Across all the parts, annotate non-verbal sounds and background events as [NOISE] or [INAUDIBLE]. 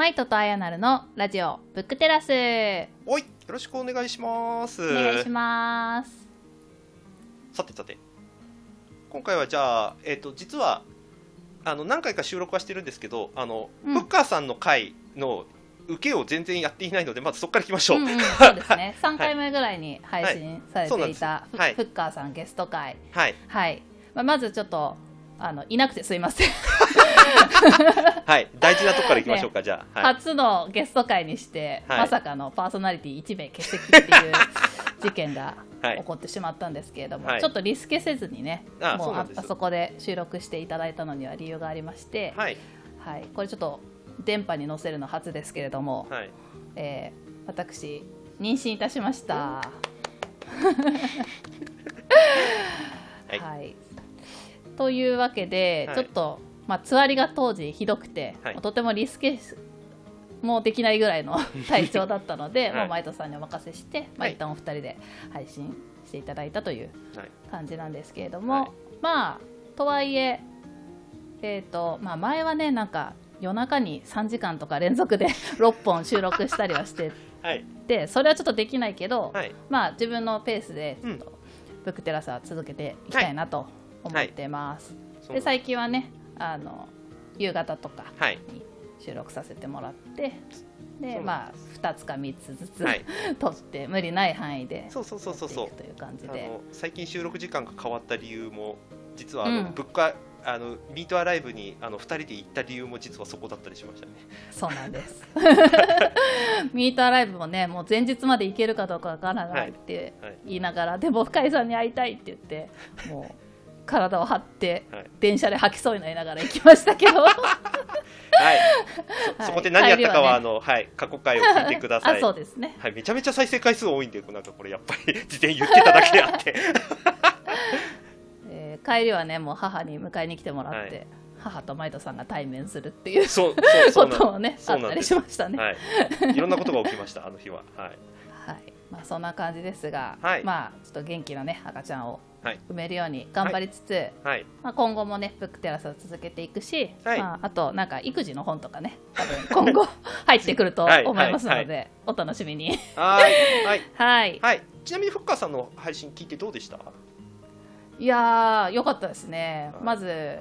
マイトとアヤナルのラジオブックテラス。おいよろしくお願いします。お願いします。さてさて。今回はじゃあ、えー、と実はあの何回か収録はしてるんですけどあの、うん。フッカーさんの回の受けを全然やっていないのでまずそこからいきましょう、うんうん、[LAUGHS] そうですね。3回目ぐらいに配信されていたフはい。フッカーさんゲスト会。はい。はい、まあ、まずちょっとあのいなくてすいません、[LAUGHS] [LAUGHS] はい大事なとこからいきましょうか、じゃあ、はい、初のゲスト会にして、はい。まさかのパーソナリティ1名欠席っていう事件が [LAUGHS] はい。起こってしまったんですけれども、はい。ちょっとリスケせずにねあもそうああそこで収録していただいたのには理由がありまして、はい。はい、これちょっと電波に載せるの初ですけれども、はい。えー私妊娠いたしました。[LAUGHS] はい。はい、というわけで、はい。ちょっと、まあ、つわりが当時ひどくて、はい。とてもリスケもできないぐらいの [LAUGHS] 体調だったので、はい。もうマイトさんにお任せして、まあ、はい。一旦お二人で配信していただいたというはい感じなんですけれども、はい。まあとはいええーとまあ、前はねなんか夜中に3時間とか連続で [LAUGHS] 6本収録したりはして [LAUGHS] はい。てそれはちょっとできないけど、はい。まあ自分のペースでちょっとブックテラスは続けていきたいなと思ってます。で最近はねあの夕方とかはい。に収録させてもらってでそうまあ2つか3つずつ、はい。[LAUGHS] 撮って無理ない範囲でそうそうそうそう。そうという感じあでの最近収録時間が変わった理由も実はあの、うん。物価あのミートアライブにあの2人で行った理由も実はそこだったりしましたね。そうなんです。[LAUGHS] ミートアライブもねもう前日まで行けるかどうかわからないってはい。はい。言いながら、でも深井さんに会いたいって言ってもう体を張ってはい。電車で吐きそうになりながら行きましたけど。[LAUGHS] はい。そはい。そこで何やったかははね。あの、はい、過去回を聞いてくださ [LAUGHS] あいそうですね。はい、めちゃめちゃ再生回数多いんでなんかこれやっぱり事前に言ってただけであって。[LAUGHS] えー帰りはねもう母に迎えに来てもらって、はい。母とマイトさんが対面するっていうそうそうそうこともねあったりそうなんです。しましたね。はい、いろんなことが起きましたあの日は。はい。はい。まあ、そんな感じですが、はい。まあちょっと元気なね赤ちゃんをはい。産めるように頑張りつつ、はい。まあ、今後もねブックテラスを続けていくし、はい。まあ、あとなんか育児の本とかね多分今後 [LAUGHS] 入ってくるとはい。思いますので、はい。お楽しみに。はい。はい。[LAUGHS] はい。はい。ちなみにフッカーさんの配信聞いてどうでした？いやーよかったですね、はい。まず、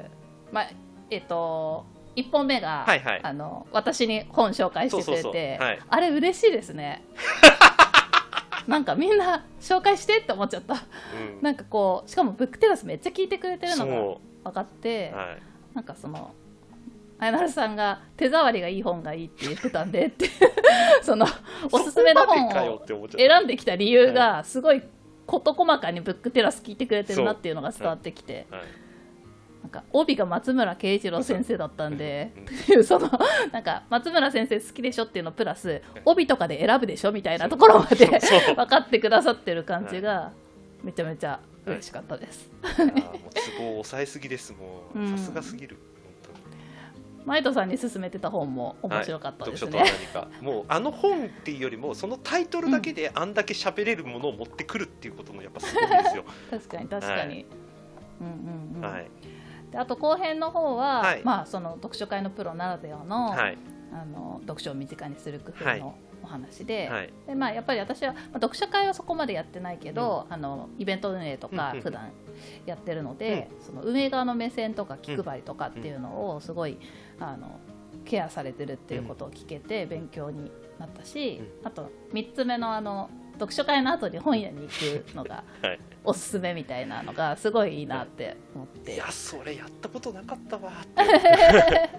まあえっと1本目が、はいはい。あの私に本紹介してくれてあれ嬉しいですね [LAUGHS] なんかみんな紹介してって思っちゃった。うん。なんかこうしかもブックテラスめっちゃ聞いてくれてるのがそ分かってうはい。なんかそのあやなるさんが手触りがいい本がいいって言ってたんでって [LAUGHS] そのおすすめの本を選んできた理由がすごい事細かにブックテラス聞いてくれてるなっていうのが伝わってきて、はいなんか帯が松村圭一郎先生だったんで [LAUGHS] そのなんか松村先生好きでしょっていうのプラス帯とかで選ぶでしょみたいなところまで [LAUGHS] 分かってくださってる感じがめちゃめちゃ嬉しかったです。あー [LAUGHS] もう都合を抑えすぎです。もううん。さすがすぎる。本当にマイトさんに勧めてた本も面白かったですね。はい、読書とは何か。もうあの本っていうよりもそのタイトルだけであんだけ喋れるものを持ってくるっていうことのやっぱすごいですよ、確かに確かに。うんうんうん。はいであと後編の方は、はい。まあその読書会のプロならではの,、はい。あの読書を身近にする工はい。夫のお話で,、はい。でまあ、やっぱり私は、まあ、読書会はそこまでやってないけど、あのイベント運営とかうんうん普段やってるので、その運営側の目線とか気配りとかっていうのをすごい、あのケアされてるっていうことを聞けて勉強になったし、あと3つ目のあの読書会の後に本屋に行くのが [LAUGHS] はい。おすすめみたいなのがすごいいいなって思って。いやそれやったことなかったわって。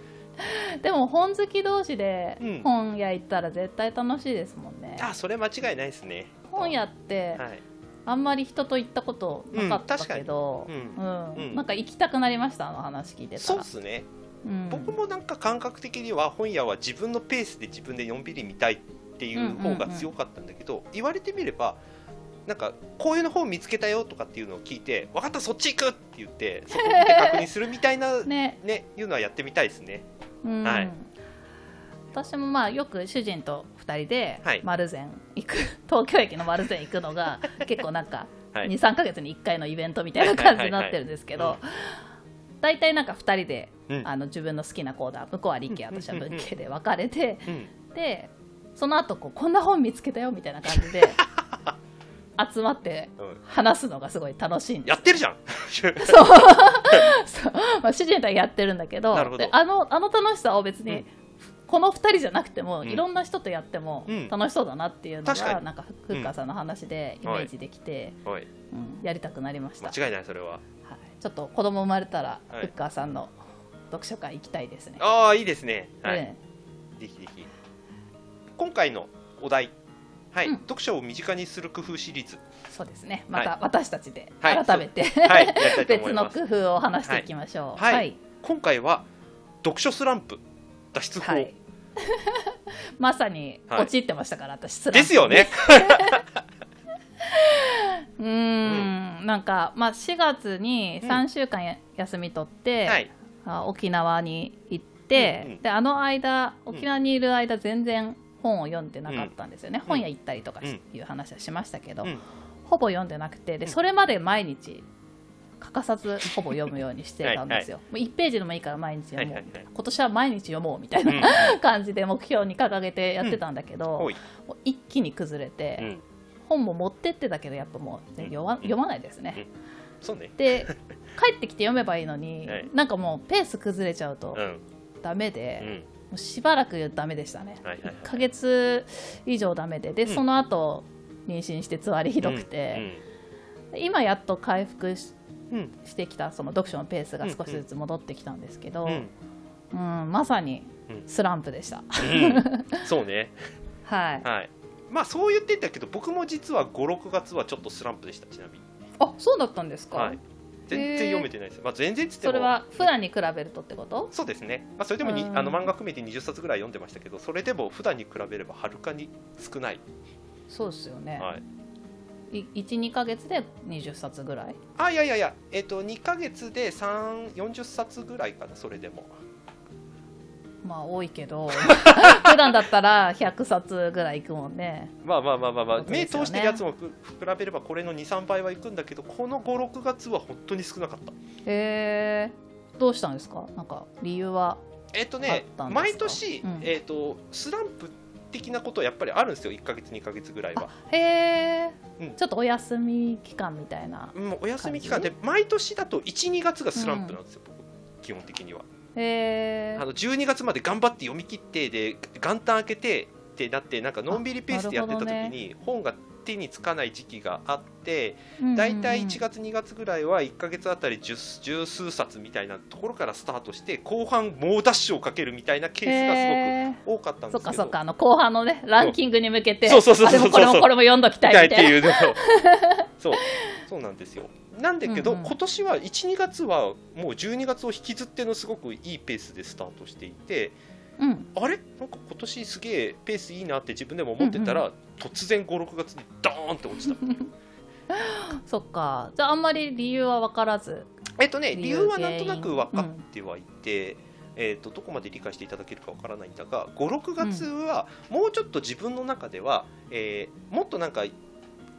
[LAUGHS] でも本好き同士でうん。本屋行ったら絶対楽しいですもんね、あそれ間違いないですね。本屋ってはい。あんまり人と行ったことなかったけど、ううん。うん。なんか行きたくなりましたあの話聞いてたそうらですね、うん。僕もなんか感覚的には本屋は自分のペースで自分でのんびり見たいっていう方が強かったんだけど、言われてみればなんかこういうの本見つけたよとかっていうのを聞いて分かったそっち行くって言ってそこ見て確認するみたいな [LAUGHS] ね。ね、いうのはやってみたいですね。うん。はい。私もまあよく主人と2人ではい。丸善行く、[LAUGHS] 東京駅の丸善行くのが [LAUGHS] 結構なんかはい。23か月に1回のイベントみたいな感じになってるんですけはいはいど大体なんか2人でうん。あの自分の好きなコーナー向こうは理系私は文系で分かれてうん。でその後こうこんな本見つけたよみたいな感じで [LAUGHS] 集まってうん。話すのがすごい楽しいんです。やってるじゃん。[LAUGHS] そう。[LAUGHS] そう、まあ、主人とはやってるんだけどあのあの楽しさを別に、うん。この2人じゃなくても、うん。いろんな人とやってもうん。楽しそうだなっていうの確かに。がなんかふふっかさんの話でイメージできて、うん。やりたくなりました、間違いないそれは。はい、ちょっと子供生まれたら、はい。フッカーさんの読書会行きたいですね。ああいいですね。はい、ね。ぜひぜひ今回のお題。はい、うん。読書を身近にする工夫シリーズ。そうですね。また私たちではい。改めて、はい。やりたいと思別のいます。[LAUGHS] 工夫を話していきましょう。はい。はい。今回は読書スランプ脱出法、はい。[LAUGHS] まさにはい。陥ってましたから、私スランプ。ですよね。[LAUGHS] うーん、なんかまあ4月に3週間や休み取って、はい。あ沖縄に行って、うんうん。であの間ん沖縄にいる間全然本を読んでなかったんですよね、ん。本屋行ったりとかいう話はしましたけど、うん。ほぼ読んでなくてでうん。それまで毎日欠かさずほぼ読むようにしてたんですよ、もう1ページでもいいから毎日読もう、はいはいはい。今年は毎日読もうみたいな、うん。[LAUGHS] 感じで目標に掲げてやってたんだけど、もう一気に崩れて、うん。本も持ってってたけどやっぱもう読ま,、うん。読まないですね、で帰ってきて読めばいいのに、[LAUGHS] はい。なんかもうペース崩れちゃうとうん。ダメうで、もんうしばらくダメでしたね、はいはいはい。1ヶ月以上ダメで。で、うん。その後妊娠してつわりひどくて、今やっと回復しうん。うんしてきたその読書のペースが少しずつ戻ってきたんですけど、うん。うんまさにうん。スランプでした、うん。そうね。[LAUGHS] はい。はい。まあそう言ってたけど僕も実は56月はちょっとスランプでしたちなみに。あそうだったんですか、はい全然読めてないです、まあ、全然それは普段に比べるとってこと？そうですね、まあ、それでもにうん。あの漫画含めて20冊ぐらい読んでましたけどそれでも普段に比べればはるかに少ない、そうですよね、はい、い12か月で20冊ぐらい？あいやいやいや、えっと2か月で3 40冊ぐらいかなそれでもまあ多いけど [LAUGHS] 普段だったら100冊ぐらいいくもんね。まあまあまあまあ、まあね。目通してるやつもく比べればこれの23倍はいくんだけどこの56月は本当に少なかった。へえどうしたんですか？なんか理由はえっとあね毎年、うん。えっとスランプ的なことはやっぱりあるんですよ。1か月2か月ぐらいは。へえ、うん。ちょっとお休み期間みたいなもうお休み期間で毎年だと12月がスランプなんですよ、僕基本的にはへえあの12月まで頑張って読み切ってで元旦開けてってなってなんかのんびりペースでやってた時に、本が手につかない時期があってだいたい1月2月ぐらいは1か月あたり十十数冊みたいなところからスタートして後半猛ダッシュをかけるみたいなケースがすごく多かったんですけど。そっかそっかあの後半のねランキングに向けてそうそうそうそうあでもこれもこれも読んどきたいみたいなっていうのを。そう [LAUGHS] そうなんですよ。なんだけど、うんうん。今年は12月はもう12月を引きずってのすごくいいペースでスタートしていてうん。あれ？なんか今年すげえペースいいなって自分でも思ってたら、突然56月にドーンって落ちた [LAUGHS] そっか。じゃああんまり理由は分からず。えっとね理由はなんとなく分かってはいて、えっとどこまで理解していただけるかわからないんだが56月はもうちょっと自分の中では、えーもっとなんか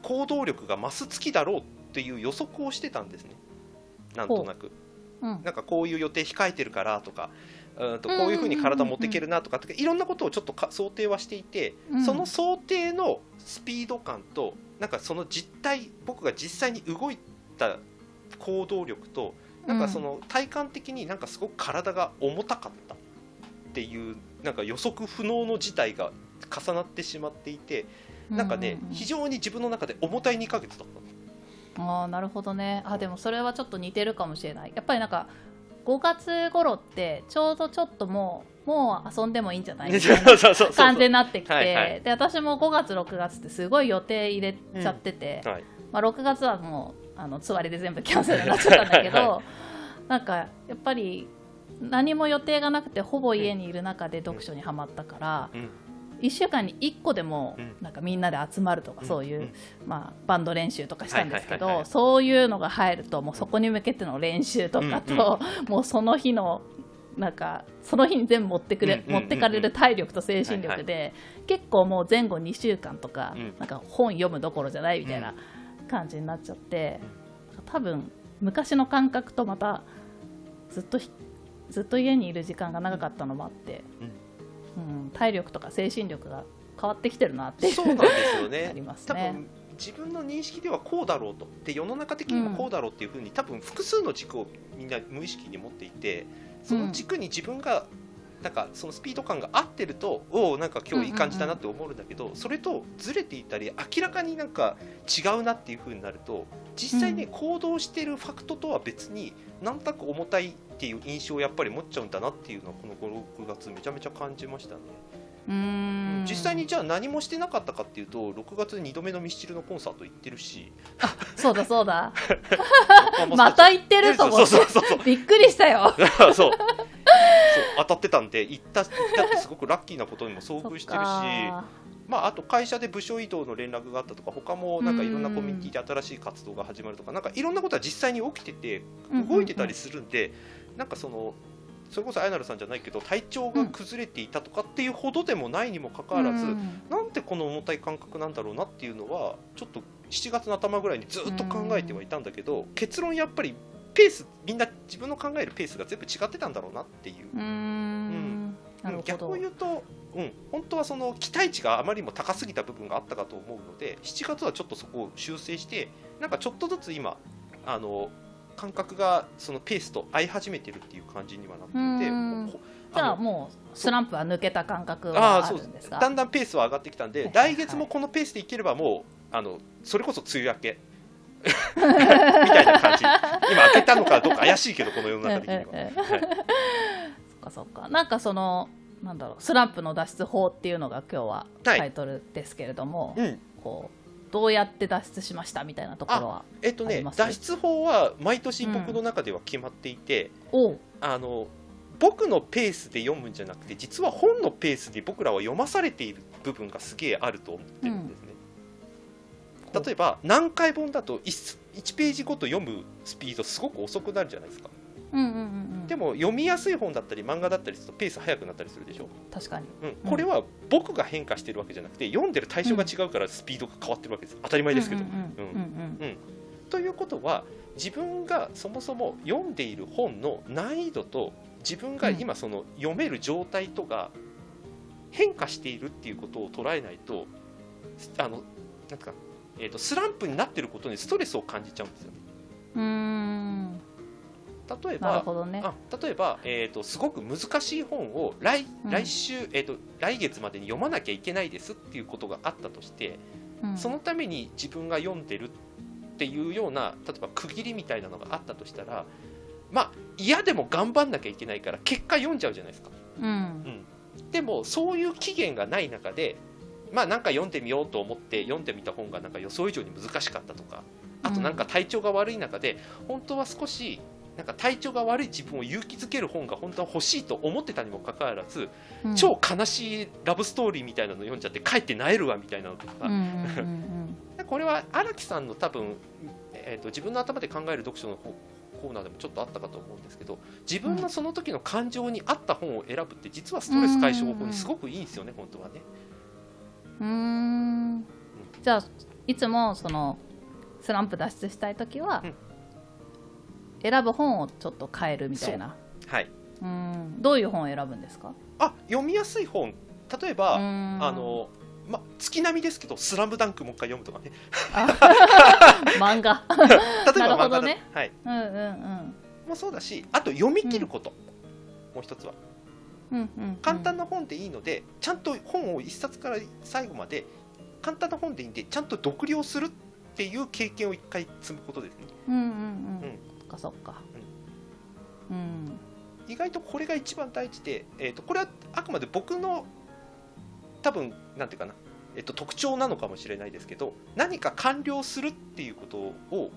行動力が増す月だろうっていう予測をしてたんですね。なんとなく。うん。なんかこういう予定控えてるからとかうんとこういうふうに体持っていけるなとかいろんなことをちょっとか想定はしていて、うん。その想定のスピード感となんかその実態僕が実際に動いた行動力となんかその体感的になんかすごく体が重たかったっていうなんか予測不能の事態が重なってしまっていてなんかね非常に自分の中で重たい2ヶ月だったのああなるほどね。あでもそれはちょっと似てるかもしれない。やっぱりなんか5月頃ってちょうどちょっともうもう遊んでもいいんじゃない？みたいな感じになってきて、で私も5月6月ってすごい予定入れちゃってて、はい。まあ、6月はもうあのつわりで全部キャンセルになっちゃったんだけどはなんかやっぱり何も予定がなくてほぼ家にいる中で読書にはまったから、うん1週間に1個でもうん。なんかみんなで集まるとか、そういう、ん。まあ、バンド練習とかしたんですけど、そういうのが入るともうそこに向けての練習とかと、もうその日のなんかその日に全部持ってくれ、持ってかれる体力と精神力で、結構もう前後2週間とか,、うん。なんか本読むどころじゃないみたいな感じになっちゃって、多分昔の感覚とまたずっとひずっと家にいる時間が長かったのもあって、うん体力とか精神力が変わってきてるなっていうそうなんですよ [LAUGHS] あねります多ね。分自分の認識ではこうだろうと。で世の中的にもこうだろうっていうふうに、多分複数の軸をみんな無意識に持っていてその軸に自分がなんかそのスピード感が合ってるとおおなんか今日いい感じだなって思うんだけど、それとずれていたり明らかになんか違うなっていうふうになると実際ね、うん。行動してるファクトとは別になんとなく重たいっていう印象をやっぱり持っちゃうんだなっていうのはこの56月めちゃめちゃ感じましたね。うーん。実際にじゃあ何もしてなかったかっていうと6月に2度目のミスチルのコンサート行ってるし。そうだそうだ。[LAUGHS] また行ってると思って。そうそうそうびっくりしたよ。[LAUGHS] そう。そう当たってたんで行った行ったってすごくラッキーなことにも遭遇してるし。まあ、あと会社で部署移動の連絡があったとか他もなんかいろんなコミュニティで新しい活動が始まるとかなんかいろんなことは実際に起きてて動いてたりするんで、なんかそのそれこそあやなるさんじゃないけど体調が崩れていたとかっていうほどでもないにもかかわらず、うん。なんでこの重たい感覚なんだろうなっていうのはちょっと7月の頭ぐらいにずっと考えてはいたんだけど、結論やっぱりペースみんな自分の考えるペースが全部違ってたんだろうなっていう、うーん。逆をど。言うと、うん、本当はその期待値があまりにも高すぎた部分があったかと思うので7月はちょっとそこを修正してなんかちょっとずつ今あの感覚がそのペースと合い始めてるっていう感じにはなっていてじゃあもうスランプは抜けた感覚あはある。んです。かだんだんペースは上がってきたんで、はい。はいはい来月もこのペースでいければもうあのそれこそ梅雨明け。[LAUGHS] みたいな感じ。今明けたのかどうか怪しいけどこの世の中的には、はい。そっかそっか。なんかそのなんだろうスランプの脱出法っていうのが今日ははい。タイトルですけれども、うん。こうどうやって脱出しましたみたいなところはえっとね脱出法は毎年僕の中では決まっていて、おう。あの僕のペースで読むんじゃなくて実は本のペースで僕らは読まされている部分がすげえあると思ってるんですね、うん。例えば何回本だと 1, 1ページごと読むスピードすごく遅くなるじゃないですかうんうんうんうん。でも読みやすい本だったり漫画だったりするとペース速くなったりするでしょ、確かに。うん、これは僕が変化してるわけじゃなくて読んでる対象が違うからスピードが変わってるわけです。当たり前ですけど、ということは自分がそもそも読んでいる本の難易度と自分が今その読める状態とが変化しているっていうことを捉えないとあのなんか、えー、とスランプになってることにストレスを感じちゃうんですよね。うん例えばね。あ例えば、えー、とすごく難しい本を来うん。来週、えー、と来月までに読まなきゃいけないですっていうことがあったとして、うん。そのために自分が読んでるっていうような例えば区切りみたいなのがあったとしたらまあ嫌でも頑張んなきゃいけないから結果読んじゃうじゃないですか。うん。でもそういう期限がない中でまあなんか読んでみようと思って読んでみた本がなんか予想以上に難しかったとかあとなんか体調が悪い中で本当は少しなんか体調が悪い自分を勇気づける本が本当は欲しいと思ってたにもかかわらず、うん。超悲しいラブストーリーみたいなの読んじゃってかえって萎えるわみたいなのとか、うん [LAUGHS] これは荒木さんの多分、えー、と自分の頭で考える読書のココーナーでもちょっとあったかと思うんですけど自分のその時の感情に合った本を選ぶって実はストレス解消法にすごくいいんですよね、本当はね。うん。じゃあいつもそのスランプ脱出したい時は、うん選ぶ本をちょっと変えるみたいな。はい、うん。どういう本を選ぶんですか？あ読みやすい本。例えば、うん。あのま、月並みですけど「スラムダンクもう一回読むとかね。[LAUGHS] 漫画。例えば漫画ね。はい、うんうんうん。もそうだしあと読み切ること、もう一つは。うんうん簡単な本でいいので、ちゃんと本を一冊から最後まで簡単な本でいいんでちゃんと読了するっていう経験を一回積むことですねうんうん。うん、かそっか。うん。意外とこれが一番大事で、えー、とこれはあくまで僕の多分なんていうかな、えー、と特徴なのかもしれないですけど何か完了するっていうことを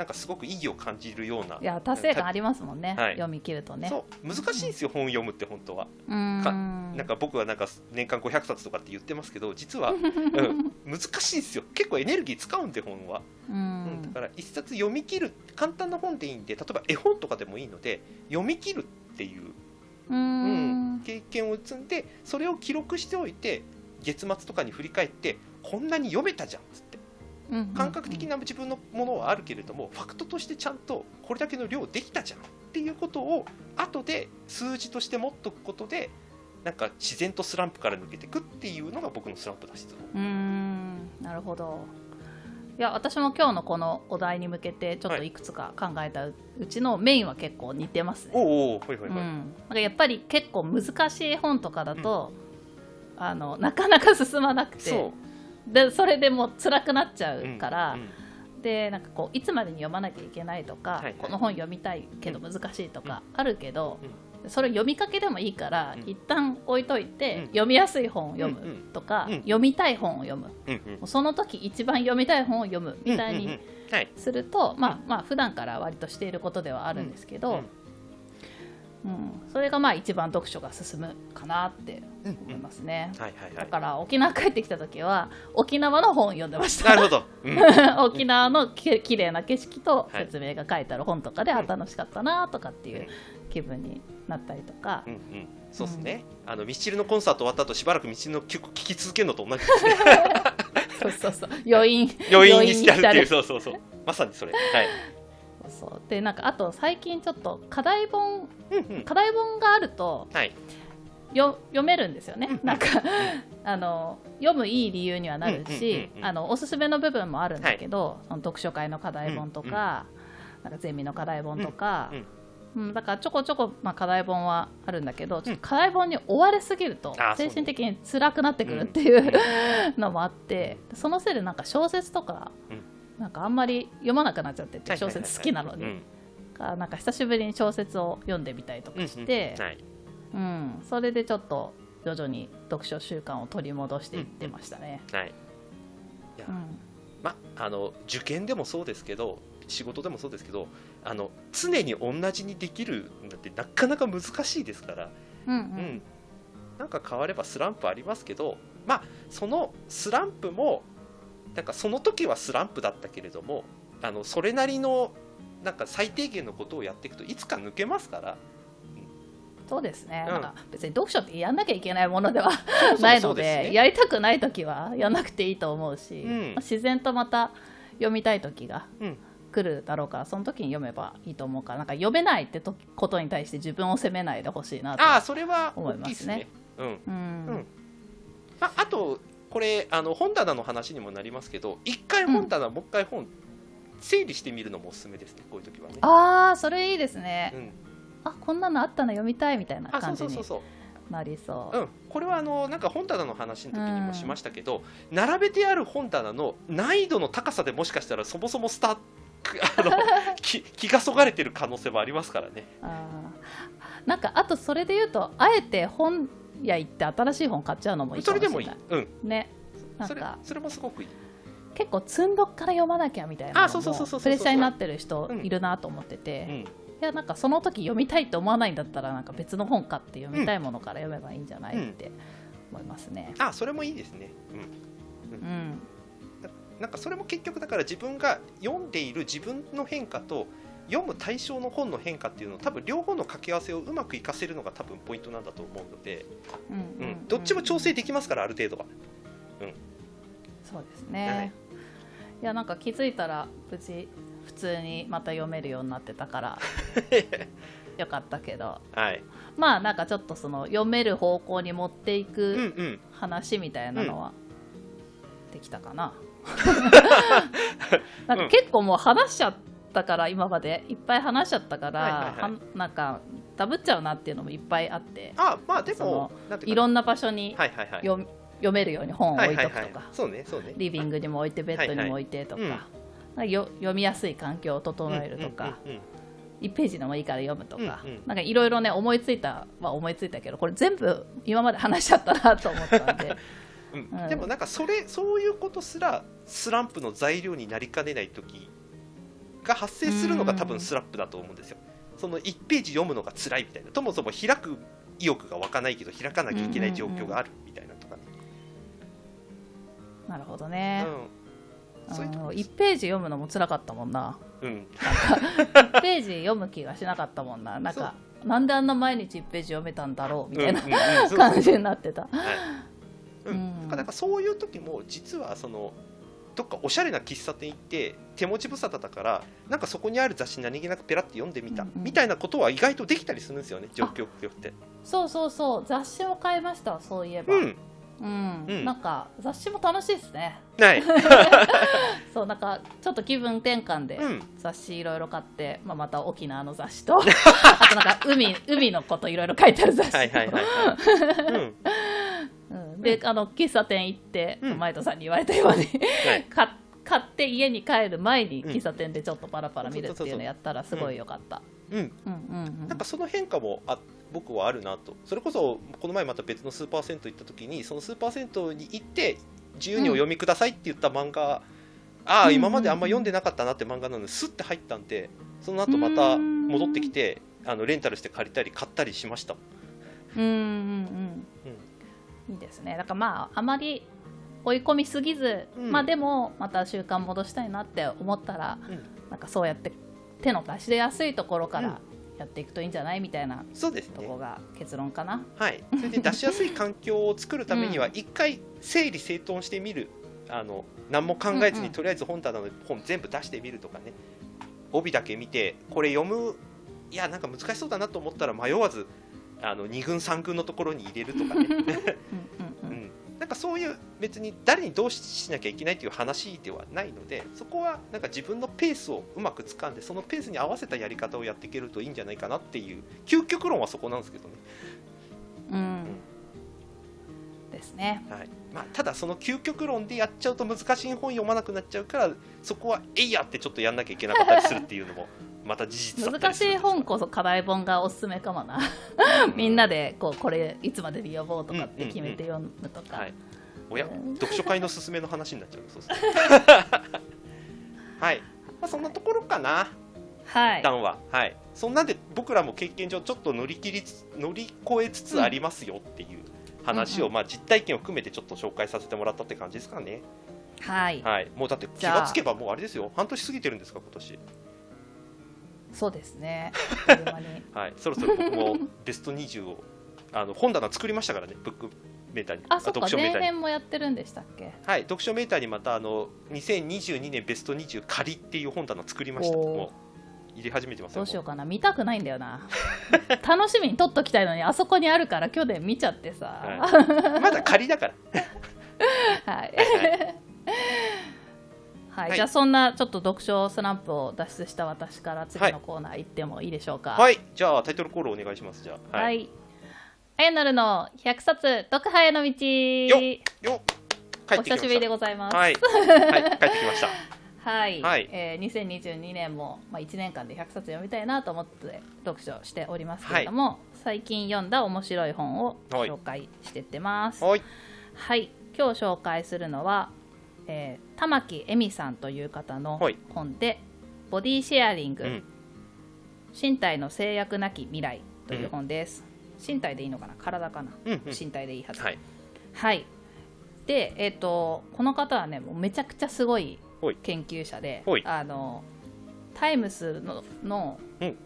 なんかすごく意義を感じるような。いや達成感ありますもんね、はい。読み切るとね。そう。難しいんですよ、本読むって本当は。うーんかなんか僕はなんか年間500冊とかって言ってますけど実は、[LAUGHS] うん、難しいんですよ。結構エネルギー使うんで本は、ううん。だんから一冊読み切る簡単な本でいいんで例えば絵本とかでもいいので読み切るっていううん。ん。経験を積んでそれを記録しておいて月末とかに振り返ってこんなに読めたじゃんっつって。うん感覚的な自分のものはあるけれどもファクトとしてちゃんとこれだけの量できたじゃんっっていうことを後で数字として持っとくことでなんか自然とスランプから抜けていくっていうのが僕のスランプ脱出うーん。なるほど。いや私も今日のこのお題に向けてちょっといくつか考えたうちのメインは結構似てますね、おおおはいはいはい、うん、なんかやっぱり結構難しい本とかだと、あのなかなか進まなくて。そでそれでもう辛くなっちゃううから、うんでなんかこういつまでに読まなきゃいけないとか、はいはい。この本読みたいけど難しいとかあるけど、それ読みかけでもいいから、うん。一旦置いといて、うん。読みやすい本を読むうんうんとか、うん。読みたい本を読む。うんうん。その時一番読みたい本を読むみたいにうんうんうん。はい。すると、まあまあ普段から割としていることではあるんですけど、うんそれがまあ一番読書が進むかなってうん思いますね。はいはいはい。だから沖縄帰ってきた時は沖縄の本を読んでました。なるほど、うん。[LAUGHS] 沖縄のききれいな景色とはい。説明が書いてある本とかで、あうん楽しかったなとかっていう気分になったりとか。うん、うん。そうですね、あのミスチルのコンサート終わった後しばらくミスチルの曲聴き続けるのと同じですね。[LAUGHS] そうそうそう。余韻。[LAUGHS] 余韻にしてあるっていうそうそうそう。まさにそれ。はいそうそう。でなんかあと最近ちょっと課題本うんうん。課題本があるとはい。よ読めるんですよね。うんなんか [LAUGHS] あの読むいい理由にはなるし、うんうんうんうんあのおすすめの部分もあるんだけど、その読書会の課題本とか,、なんかゼミの課題本とか、うんうん。だからちょこちょこ、まあ、課題本はあるんだけどちょっと課題本に追われすぎると精神的に辛くなってくるっていう [LAUGHS] のもあってそのせいでなんか小説とか、なんかあんまり読まなくなっちゃってて小説好きなのに、うん。かなんか久しぶりに小説を読んでみたりとかして、はい。うん、それでちょっと徐々に読書習慣を取り戻していってましたね。はい。いやうん。まあの受験でもそうですけど仕事でもそうですけどあの常に同じにできるのってなかなか難しいですから、うんううんん。なんか変わればスランプありますけどまあそのスランプもなんかその時はスランプだったけれどもあのそれなりのなんか最低限のことをやっていくといつか抜けますから。そうですね、うん。なんか別に読書ってやんなきゃいけないものでは [LAUGHS] ないのでやりたくない時はやんなくていいと思うし、うん。まあ自然とまた読みたい時がうん。来るだろうからその時に読めばいいと思うからなんか読めないってとことに対して自分を責めないでほしいなとああそれは思いますすねね。うん。うん。うん。まあ、あとこれあの本棚の話にもなりますけど一回本棚、もう一回本整理してみるのもおすすめですねこういう時はね。ああそれいいですね、うん、あこんなのあったの読みたいみたいなあそう感じにそうそう。そうなりそう。うん、これはあのなんか本棚の話の時にもしましたけど、並べてある本棚の難易度の高さでもしかしたらそもそもスタ [LAUGHS] あの気気がそがれてる可能性もありますからね。あー。なんかあとそれで言うとあえて本屋行って新しい本買っちゃうのもいいかそれでもしれないもいい。うん。ねなんそれかそれもすごくいい。結構積んどっから読まなきゃみたいなプレッシャーになってる人いるなと思ってて、いうん。やなんかその時読みたいって思わないんだったらなんか別の本買って読みたいものから読めばいいんじゃない、うんって思いますね。あそれもいいですね。うん。うん、なんかそれも結局だから自分が読んでいる自分の変化と読む対象の本の変化っていうのを多分両方の掛け合わせをうまく活かせるのが多分ポイントなんだと思うので、うんうんどっちも調整できますからある程度は。そうですね、はいい、やなんか気づいたら無事普通にまた読めるようになってたから [LAUGHS] よかったけどはい。まあなんかちょっとその読める方向に持っていうんくうん。話みたいなのはできたかな、[LAUGHS] なんか結構もう話しちゃったから今まで。いっぱい話しちゃったから、はいはいはい。はなんかダブっちゃうなっていうのもいっぱいあって。あまあでもいろんな場所にはいはいはい。読,、読めるように本を置いとくとか、はいはいはい、そうねそうね。リビングにも置いてベッドにも置いてとか,、はい。はいよ読みやすい環境を整えるとか、うんうんうん1ページでもいいから読むとか、うんうん。なんかいろいろね思いついたは思いついたけどこれ全部今まで話しちゃったなと思ったんで。[LAUGHS] うん。うん。でもなんかそれそういうことすらスランプの材料になりかねない時が発生するのが多分スランプだと思うんですよ。その1ページ読むのが辛いみたいな、ともそも開く意欲が湧かないけど開かなきゃいけない状況があるみたいなとかね。なるほどね、うん、そういうとこです。1ページ読むのも辛かったもんな。うん、1ページ読む気がしなかったもんな。[LAUGHS] なんかなんであんな毎日1ページ読めたんだろうみたいな感じになってた。はい。うん。うん。だからなんかそういう時も実はそのどっかおしゃれな喫茶店行って手持ち無沙汰だからなんかそこにある雑誌何気なくペラって読んでみた、うんうん。みたいなことは意外とできたりするんですよね状況によって。そうそうそう。雑誌を買いましたそういえば、うん。うん。うん。なんか雑誌も楽しいですね。ない、[LAUGHS] そうなんかちょっと気分転換でうん、雑誌いろいろ買って、まあ、また沖縄の雑誌と [LAUGHS] あとなんか海海のこといろいろ書いてある雑誌と、はいはいはいはい、うんうん、であの喫茶店行って、うん。前田さんに言われたように [LAUGHS] 買って家に帰る前にうん。喫茶店でちょっとパラパラ見るっていうのやったらすごいよかった。うん、うんうんうん。なんかその変化もあ僕はあるなと。それこそこの前また別のスーパー銭湯行った時にそのスーパー銭湯に行って自由にお読みくださいって言った漫画、ああうん今まであんま読んでなかったなって漫画なのにスッて入ったんでその後また戻ってきてあのレンタルして借りたり買ったりしましたうんうんうん。いいですね。だからまああまり追い込みすぎず、うん。まあでもまた習慣戻したいなって思ったら、うん。なんかそうやって手の出しやすいところかうん。らやっていくといいんじゃないみたいなそうですね。とこが結論かな。はい。それで出しやすい環境を作るためには一回整理整頓してみる。あの何も考えずうんうん。にとりあえず本棚の本全部出してみるとかね。帯だけ見てこれ読むいやなんか難しそうだなと思ったら迷わずあの2軍3軍のところに入れるとかね、うん [LAUGHS] なんかそういう別に誰にどうしなきゃいけないという話ではないのでそこはなんか自分のペースをうまく掴んでそのペースに合わせたやり方をやっていけるといいんじゃないかなっていう究極論はそこなんですけどね。うん。ですね。はい。まあ、ただその究極論でやっちゃうと難しい本読まなくなっちゃうからそこはえいやってちょっとやんなきゃいけなかったりするっていうのもまた事実難しい本こそ課題本がおすすめかもな。みんなでこうこれいつまでに読もうとかって決めて読むとか。はい、おやうん。読書会の勧めの話になっちゃう。そうす [LAUGHS] はい、まあ、そんなところかな。はい。一。旦は、はい、そんなんで僕らも経験上ちょっと乗り切りつ乗り越えつつありますよっていう話を、うんまあ、実体験を含めてちょっと紹介させてもらったって感じですかね、はい。はい、もうだって気がつけばもうあれですよ。半年過ぎてるんですか今年そうですね。[LAUGHS] はい、そろそろ僕もベスト20をあの本棚作りましたからね、ブックメーターに、あ、そっか、読書メーターに。前編もやってるんでしたっけ？はい、読書メーターにまたあの2022年ベスト20仮っていう本棚作りました。もう入れ始めてますどうしようかな。見たくないんだよな。[LAUGHS] 楽しみに撮っときたいのに、あそこにあるから去年見ちゃってさ。はまだ仮だから。[LAUGHS] はい。はいはい、はい。じゃあそんなちょっと読書スランプを脱出した私から次のコーナー行ってもいいでしょうか？はい、じゃあタイトルコールお願いします。じゃあ、はい。あやなるの100冊読破への道。お久しぶりでございます。はい、はい、帰ってきました。[LAUGHS] はい、はい。えー2022年も、まあ、1年間で100冊読みたいなと思って読書しておりますけれども、最近読んだ面白い本をはい紹介してってます。はい、はい、今日紹介するのは、えー玉木恵美さんという方のはい。本で「ボディシェアリング、うん。身体の制約なき未来」という本です。身体でいいのかな？体かな、うん、うん、身体でいいはず。はい、はい。で、えっ、と、この方はね、もうめちゃくちゃすごい研究者であの、タイムスの、のうん。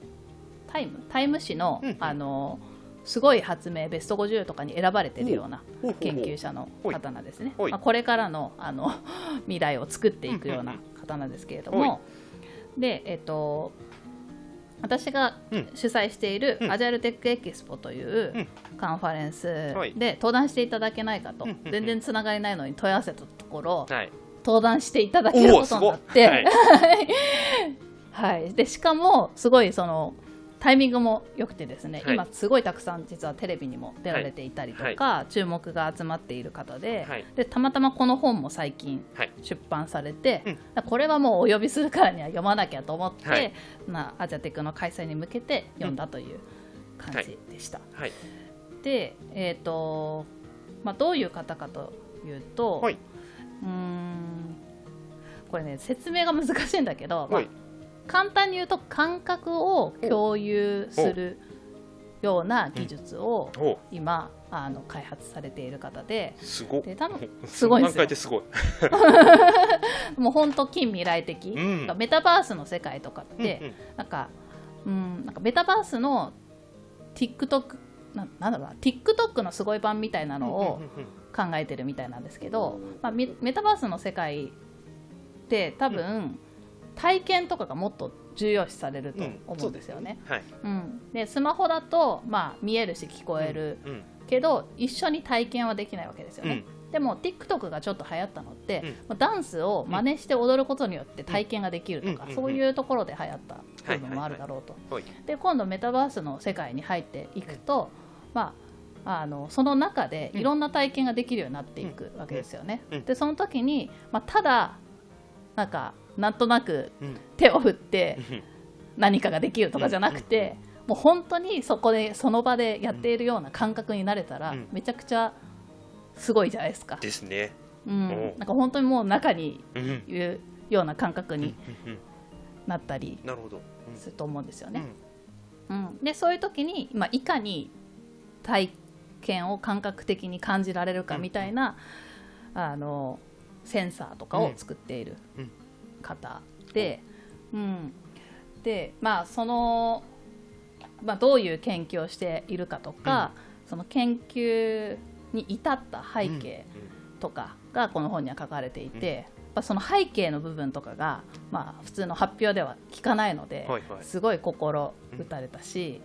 タイムタイム誌の、うんうん。あの、すごい発明ベスト50とかに選ばれてるような研究者の方なんですね。まあ、これからのあの [LAUGHS] 未来を作っていくような方なんですけれども、で、えっ、と、私がうん。主催しているうん。アジャイルテックエキスポといううん。カンファレンスはい。で登壇していただけないかと全然つながりないのに問い合わせたところはい、登壇していただけることになって、[LAUGHS] はい。でしかもすごいそのタイミングも良くてですね、はい。今すごいたくさん実はテレビにも出られていたりとか、注目が集まっている方で,、はい。でたまたまこの本も最近はい。出版されて、うん。これはもうお呼びするからには読まなきゃと思って、はい。まあ、アジャテックの開催に向けて読んだという感じでした。はい、で、えーとまあ、どういう方かというと、はい。うーんこれね説明が難しいんだけど、まあはい簡単に言うと感覚を共有するような技術をお、今あの開発されている方で。すごっ。で多分 [LAUGHS] すごいんですよ。[LAUGHS] もう本当近未来的、うん。メタバースの世界とかって、うんうん。なんかうんなんかメタバースの TikTok ななんだろうな TikTok のすごい版みたいなのをうんうんうん考えてるみたいなんですけど、まあ、メメタバースの世界って多分、体験とかがもっと重要視されると思うんですよね。はい。うん。でスマホだと、まあ、見えるし聞こえるうんけど、一緒に体験はできないわけですよね。うん。でも TikTok がちょっと流行ったのって、うん。まあダンスを真似して踊ることによって体験ができるとか、うん。そういうところで流行った部分もあるだろうと。はいで今度メタバースの世界に入っていくと、まあ、あのその中でいろんな体験ができるようになっていくわけですよね。うん。でその時に、まあ、ただなんかなんとなくうん。手を振ってうん。何かができるとかじゃなくて、もう本当にそこでその場でやっているような感覚になれたら、うん。めちゃくちゃすごいじゃないですか。ですね。うん。お、なんか本当にもう中にいるような感覚にうん。なったりすると思うんですよね。うん。うん、でそういう時に、まあ、いかに体験を感覚的に感じられるかみたいな、あのセンサーとかを作っている。うん方で、うん。でまあその、まあ、どういう研究をしているかとか、その研究に至った背景とかがこの本には書かれていて、やっぱその背景の部分とかが、まあ、普通の発表では聞かないので、はいはい。すごい心打たれたし、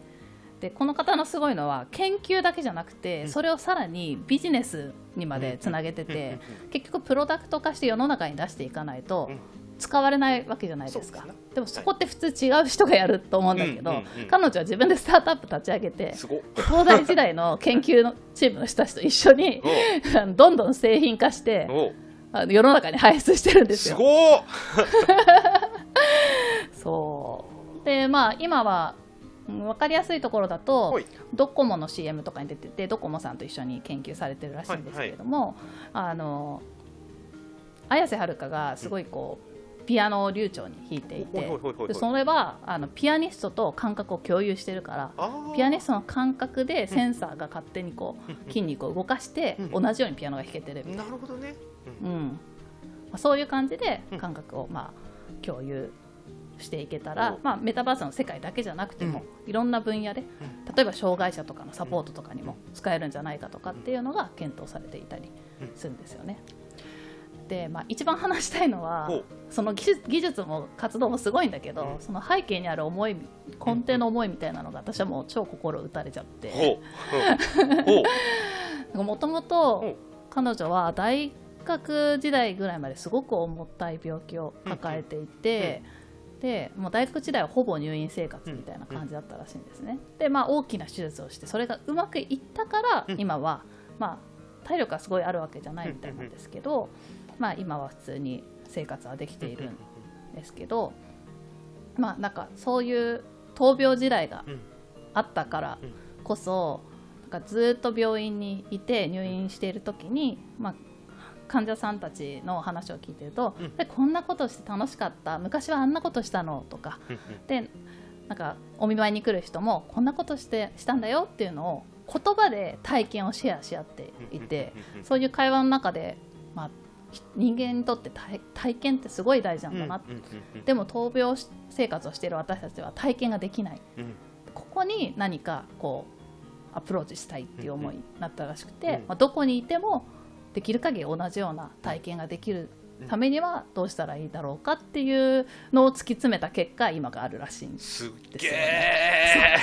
でこの方のすごいのは研究だけじゃなくて、うん。それをさらにビジネスにまでつなげてて、結局プロダクト化して世の中に出していかないとうん使われないわけじゃないですか、でもそこって普通違う人がやると思うんだけど、うんうんうん。彼女は自分でスタートアップ立ち上げて東大時代の研究のチームの人たちと一緒に [LAUGHS] どんどん製品化して世の中に排出してるんですよ。す [LAUGHS] そう。でまあ今はうん分かりやすいところだとはい。ドコモの CM とかに出ててドコモさんと一緒に研究されてるらしいんですけれども、あの綾瀬はるかがすごいこう、ピアノを流暢に弾いていてそれはあのピアニストと感覚を共有してるからピアニストの感覚でセンサーが勝手にこう筋肉を動かしてうん。同じようにピアノが弾けてるみたいな。なるほどね。うん。まあ、そういう感じでうん。感覚をまあ共有していけたら、うん。まあ、メタバースの世界だけじゃなくても、いろんな分野で例えば障害者とかのサポートとかにも使えるんじゃないかとかっていうのが検討されていたりするんですよね。で、まあ、一番話したいのはその技術も活動もすごいんだけど、うん。その背景にある思い根底の思いみたいなのが私はもう超心打たれちゃって。もともう。[LAUGHS] んと彼女は大学時代ぐらいまですごく重たい病気を抱えていて、でもう大学時代はほぼ入院生活みたいな感じだったらしいんですね。で、まあ、大きな手術をしてそれがうまくいったからうん。今は、まあ、体力がすごいあるわけじゃないみたいなんですけど、まあ、今は普通に生活はできているんですけど、まあ、なんかそういう闘病時代がうん。あったからこそなんかずっと病院にいて入院している時に、まあ、患者さんたちの話を聞いてると、うん。でこんなことして楽しかった？昔はあんなことしたの？とか。うんでなんかお見舞いに来る人もこんなことしてしたんだよっていうのを言葉で体験をシェアし合っていて、そういう会話の中で、まあ、ひ人間にとって体体験ってすごい大事なんだな。って、でも闘病生活をしている私たちは体験ができない。ここに何かこうアプローチしたいっていう思いになったらしくて、うんまあ、どこにいてもできる限り同じような体験ができるためにはどうしたらいいだろうかっていうのを突き詰めた結果今があるらしいんですすっげですよえ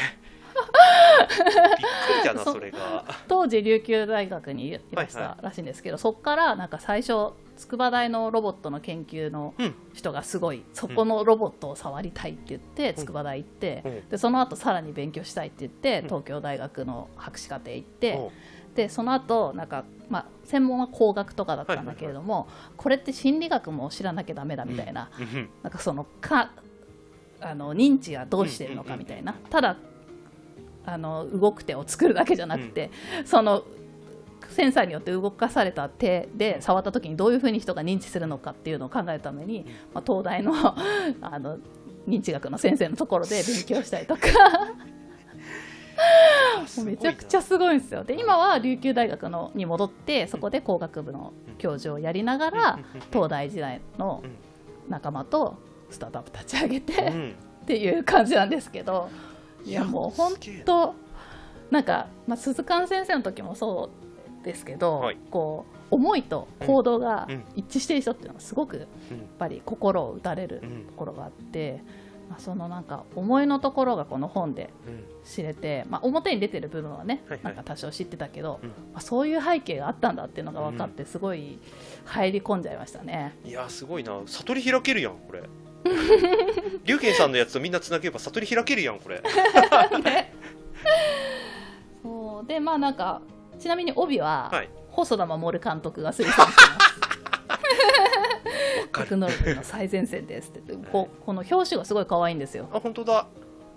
びっくりだなそそれが。当時琉球大学にいらしはいはたらしいんですけど、そこからなんか最初筑波大のロボットの研究のうん。人がすごい、そこのロボットを触りたいって言って筑波大行って、うん。でその後さらに勉強したいって言ってうん。東京大学の博士課程行って、でその後なんかまあ専門は工学とかだったんだけれども、これって心理学も知らなきゃダメだみたいな、うん。なんかそのかあの認知がどうしてるのかみたいな、ただあの動く手を作るだけじゃなくて、そのセンサーによって動かされた手で触った時にどういうふうに人が認知するのかっていうのを考えるために、まあ、東大の [LAUGHS] あの認知学の先生のところで勉強したりとか。もうめちゃくちゃすごいんですよ。で今は琉球大学のに戻ってそこで工学部の教授をやりながら東大時代の仲間とスタートアップ立ち上げて、うん。っていう感じなんですけどいやもう本当なんか、まあ、鈴鹿先生の時もそうですけど、はい。こう思いと行動がうん。一致している人っていうのはすごくやっうんぱり心を打たれるうん。ところがあって、まあ、そのなんか思いのところがこの本でうん。知れて、まあ、表に出てる部分はね、なんか多少知ってたけど、うん。まあ、そういう背景があったんだっていうのが分かってすごい入り込んじゃいましたね。いやすごいな。悟り開けるやんこれ [LAUGHS] 龍賢さんのやつとみんなつなげば悟り開けるやんこれ。[LAUGHS] ね。そう。でまあなんかちなみに帯は、はい。細田守監督が推薦してます。テクノロジーの最前線ですって言ってここの表紙がすごい可愛いんですよ。あ本当だ。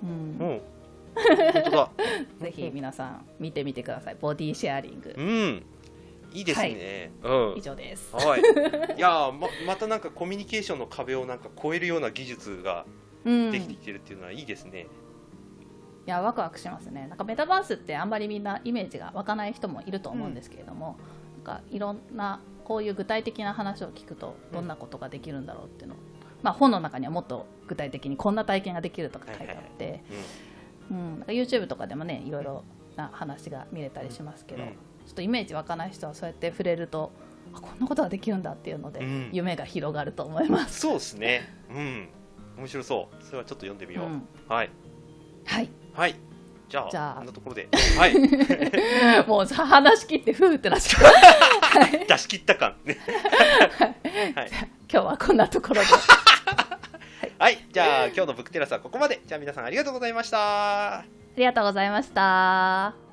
う、うんん。本当だ。[LAUGHS] ぜひ皆さん見てみてください。ボディシェアリング。う。んい。いですね、うん。以上です。はい、[LAUGHS] いやーままたなんかコミュニケーションの壁をなんか超えるような技術がうん、いできてきてるっていうのはいいですね。やワクワクしますね。なんかメタバースってあんまりみんなイメージが湧かない人もいると思うんですけれども、なんかいろんなこういう具体的な話を聞くとどんなことができるんだろうっていうのを、まあ本の中にはもっと具体的にこんな体験ができるとか書いてあって、うん、なんか YouTube とかでもねいろいろな話が見れたりしますけど、うんちょっとイメージ湧かない人はそうやって触れるとあこんなことができるんだっていうので、うん夢が広がると思います。そうですね。うん。面白そう。それはちょっと読んでみよう。うんはい。はい、はい。じゃあ、じゃあこんなところで。[LAUGHS] はい。もう話し切ってふーってなっちゃうはい [LAUGHS] 出し切った感。ね。はい。今日はこんなところで [LAUGHS] はい。じゃあ、今日のブックテラスはここまで。じゃあ、皆さんありがとうございました。ありがとうございました。